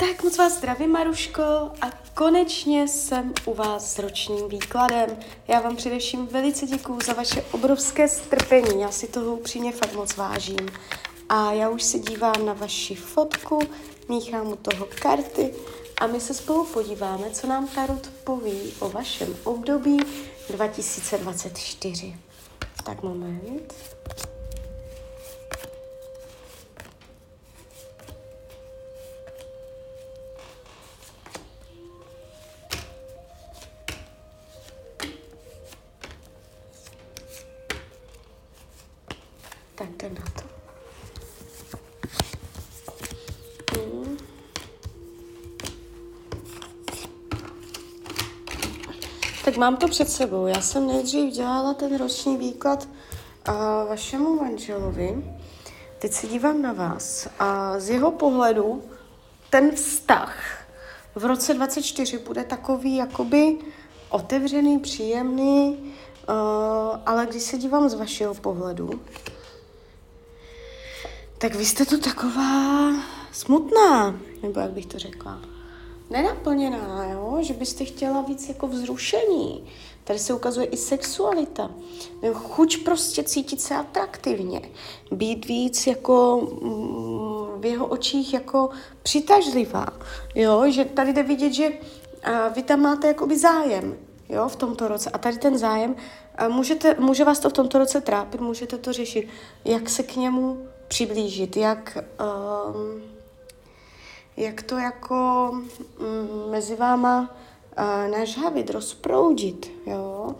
Tak moc vás zdravím, Maruško, a konečně jsem u vás s ročním výkladem. Já vám především velice děkuju za vaše obrovské strpení, já si toho upřímně fakt moc vážím. A já už se dívám na vaši fotku, míchám u toho karty a my se spolu podíváme, co nám Tarot poví o vašem období 2024. Tak moment. Tak mám to před sebou. Já jsem nejdřív dělala ten roční výklad a vašemu manželovi. Teď se dívám na vás a z jeho pohledu ten vztah v roce 24 bude takový jakoby otevřený, příjemný, uh, ale když se dívám z vašeho pohledu, tak vy jste tu taková smutná, nebo jak bych to řekla, nenaplněná, jo? že byste chtěla víc jako vzrušení. Tady se ukazuje i sexualita. Nebo chuť prostě cítit se atraktivně. Být víc jako mm, v jeho očích jako přitažlivá. Jo? Že tady jde vidět, že a, vy tam máte jakoby zájem jo? v tomto roce. A tady ten zájem, a můžete, může vás to v tomto roce trápit, můžete to řešit, jak se k němu přiblížit, jak, um, jak to jako um, mezi váma uh, nažhavit, rozproudit, jo.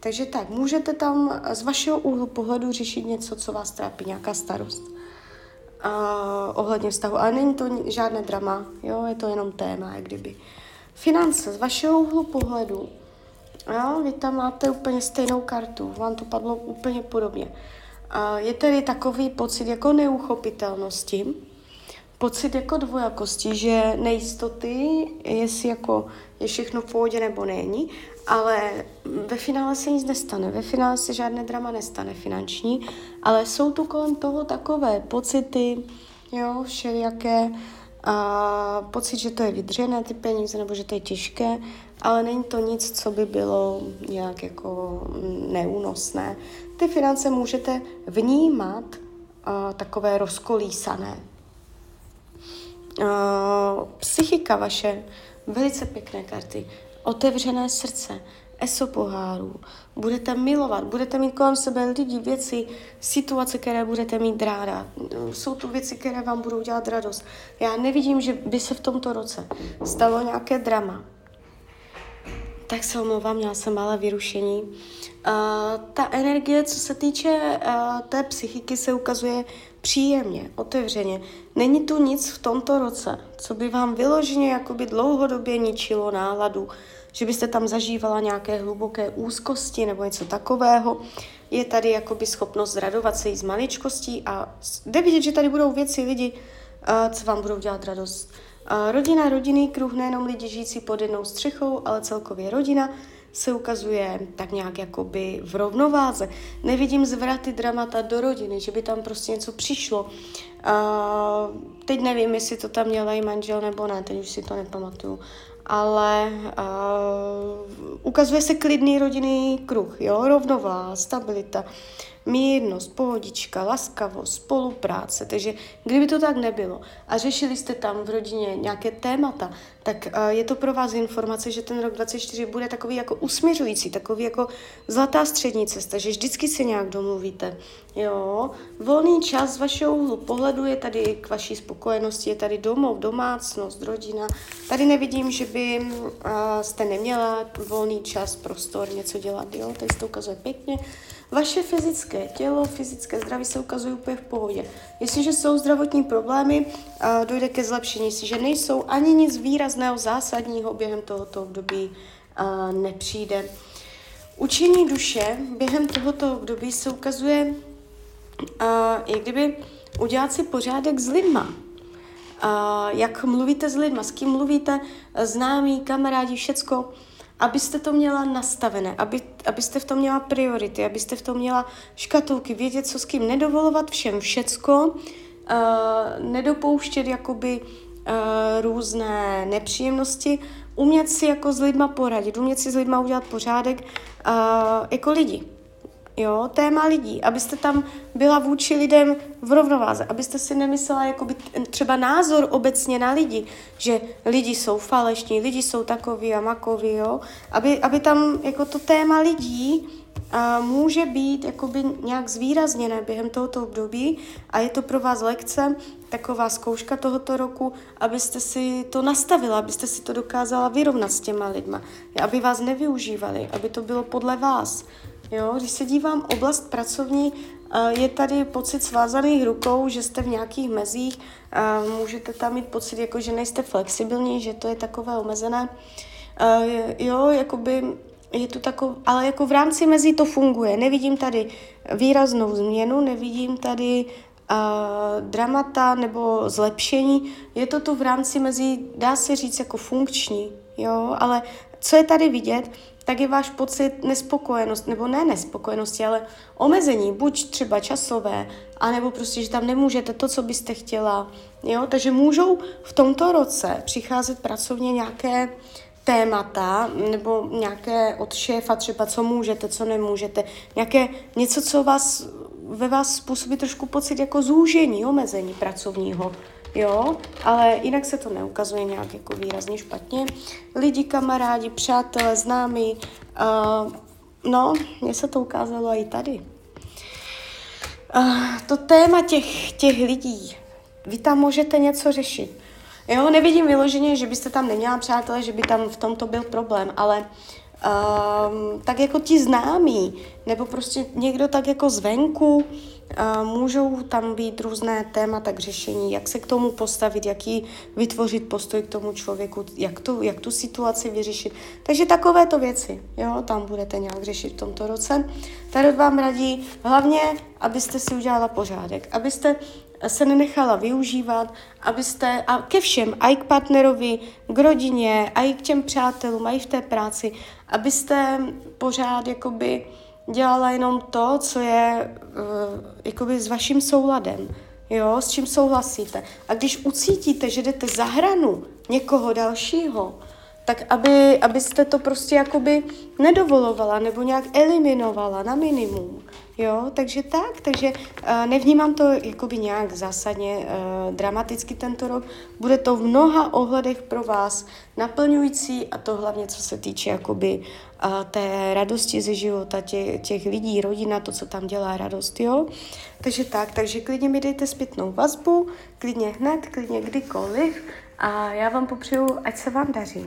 Takže tak, můžete tam z vašeho úhlu pohledu řešit něco, co vás trápí, nějaká starost uh, ohledně vztahu, ale není to žádné drama, jo, je to jenom téma, jak kdyby. Finance, z vašeho úhlu pohledu, jo, vy tam máte úplně stejnou kartu, vám to padlo úplně podobně. Je tedy takový pocit jako neuchopitelnosti, pocit jako dvojakosti, že nejistoty, jestli jako je všechno v pohodě nebo není, ale ve finále se nic nestane, ve finále se žádné drama nestane finanční, ale jsou tu kolem toho takové pocity, jo, všelijaké, a pocit, že to je vydřené ty peníze, nebo že to je těžké, ale není to nic, co by bylo nějak jako neúnosné. Ty finance můžete vnímat uh, takové rozkolísané. Uh, psychika vaše, velice pěkné karty, otevřené srdce, eso pohárů, budete milovat, budete mít kolem sebe lidi, věci, situace, které budete mít ráda. Jsou tu věci, které vám budou dělat radost. Já nevidím, že by se v tomto roce stalo nějaké drama. Tak se omlouvám, měla jsem malé vyrušení. Uh, ta energie, co se týče uh, té psychiky, se ukazuje příjemně, otevřeně. Není tu nic v tomto roce, co by vám vyloženě jakoby dlouhodobě ničilo náladu, že byste tam zažívala nějaké hluboké úzkosti nebo něco takového. Je tady jakoby schopnost zradovat se jí z maličkostí a jde vidět, že tady budou věci, lidi, uh, co vám budou dělat radost. Uh, rodina, rodinný kruh, nejenom lidi žijící pod jednou střechou, ale celkově rodina se ukazuje tak nějak jakoby v rovnováze. Nevidím zvraty dramata do rodiny, že by tam prostě něco přišlo. Uh, teď nevím, jestli to tam měla i manžel nebo ne, teď už si to nepamatuju ale uh, ukazuje se klidný rodinný kruh, jo, rovnováha, stabilita, mírnost, pohodička, laskavost, spolupráce. Takže kdyby to tak nebylo a řešili jste tam v rodině nějaké témata, tak uh, je to pro vás informace, že ten rok 24 bude takový jako usměřující, takový jako zlatá střední cesta, že vždycky se nějak domluvíte. Jo, volný čas z vašeho úhlu pohledu je tady k vaší spokojenosti, je tady domov, domácnost, rodina. Tady nevidím, že by uh, jste neměla volný čas, prostor, něco dělat, jo, tady se to ukazuje pěkně. Vaše fyzické tělo, fyzické zdraví se ukazuje úplně v pohodě. Jestliže jsou zdravotní problémy, dojde ke zlepšení. Jestliže nejsou ani nic výrazného, zásadního během tohoto období nepřijde. Učení duše během tohoto období se ukazuje, jak kdyby udělat si pořádek s lidma. Jak mluvíte s lidma, s kým mluvíte, známí, kamarádi, všecko abyste to měla nastavené, aby, abyste v tom měla priority, abyste v tom měla škatulky, vědět, co s kým nedovolovat všem všecko, uh, nedopouštět jakoby různé nepříjemnosti, umět si jako s lidma poradit, umět si s lidma udělat pořádek uh, jako lidi. Jo, téma lidí, abyste tam byla vůči lidem v rovnováze, abyste si nemyslela jako by třeba názor obecně na lidi, že lidi jsou falešní, lidi jsou takový a makoví, jo, aby, aby tam jako to téma lidí a může být jakoby nějak zvýrazněné během tohoto období a je to pro vás lekce, taková zkouška tohoto roku, abyste si to nastavila, abyste si to dokázala vyrovnat s těma lidma, aby vás nevyužívali, aby to bylo podle vás. Jo, když se dívám oblast pracovní, je tady pocit svázaných rukou, že jste v nějakých mezích, můžete tam mít pocit, jako že nejste flexibilní, že to je takové omezené. Jo, jakoby je to takové, ale jako v rámci mezí to funguje. Nevidím tady výraznou změnu, nevidím tady uh, dramata nebo zlepšení. Je to tu v rámci mezí, dá se říct, jako funkční, jo, ale co je tady vidět, tak je váš pocit nespokojenost, nebo ne nespokojenosti, ale omezení, buď třeba časové, anebo prostě, že tam nemůžete to, co byste chtěla. Jo? Takže můžou v tomto roce přicházet pracovně nějaké témata, nebo nějaké od šéfa třeba, co můžete, co nemůžete, nějaké něco, co vás, ve vás způsobí trošku pocit jako zúžení, omezení pracovního jo, ale jinak se to neukazuje nějak jako výrazně špatně. Lidi, kamarádi, přátelé, známí, uh, no, mně se to ukázalo i tady. Uh, to téma těch, těch lidí, vy tam můžete něco řešit. Jo, nevidím vyloženě, že byste tam neměla přátelé, že by tam v tomto byl problém, ale um, tak jako ti známí, nebo prostě někdo tak jako zvenku, Můžou tam být různé témata k řešení, jak se k tomu postavit, jaký vytvořit postoj k tomu člověku, jak, to, jak tu situaci vyřešit. Takže takovéto věci, jo, tam budete nějak řešit v tomto roce. Tarot vám radí hlavně, abyste si udělala pořádek, abyste se nenechala využívat, abyste, a ke všem, a i k partnerovi, k rodině, a i k těm přátelům, a i v té práci, abyste pořád jakoby dělala jenom to, co je uh, jakoby s vaším souladem, jo, s čím souhlasíte. A když ucítíte, že jdete za hranu někoho dalšího, tak aby, abyste to prostě jakoby nedovolovala nebo nějak eliminovala na minimum. Jo, takže tak, takže uh, nevnímám to jakoby nějak zásadně uh, dramaticky tento rok. Bude to v mnoha ohledech pro vás naplňující a to hlavně co se týče jakoby uh, té radosti ze života tě, těch lidí, rodina, to, co tam dělá radost, jo. Takže tak, takže klidně mi dejte zpětnou vazbu, klidně hned, klidně kdykoliv a já vám popřeju, ať se vám daří,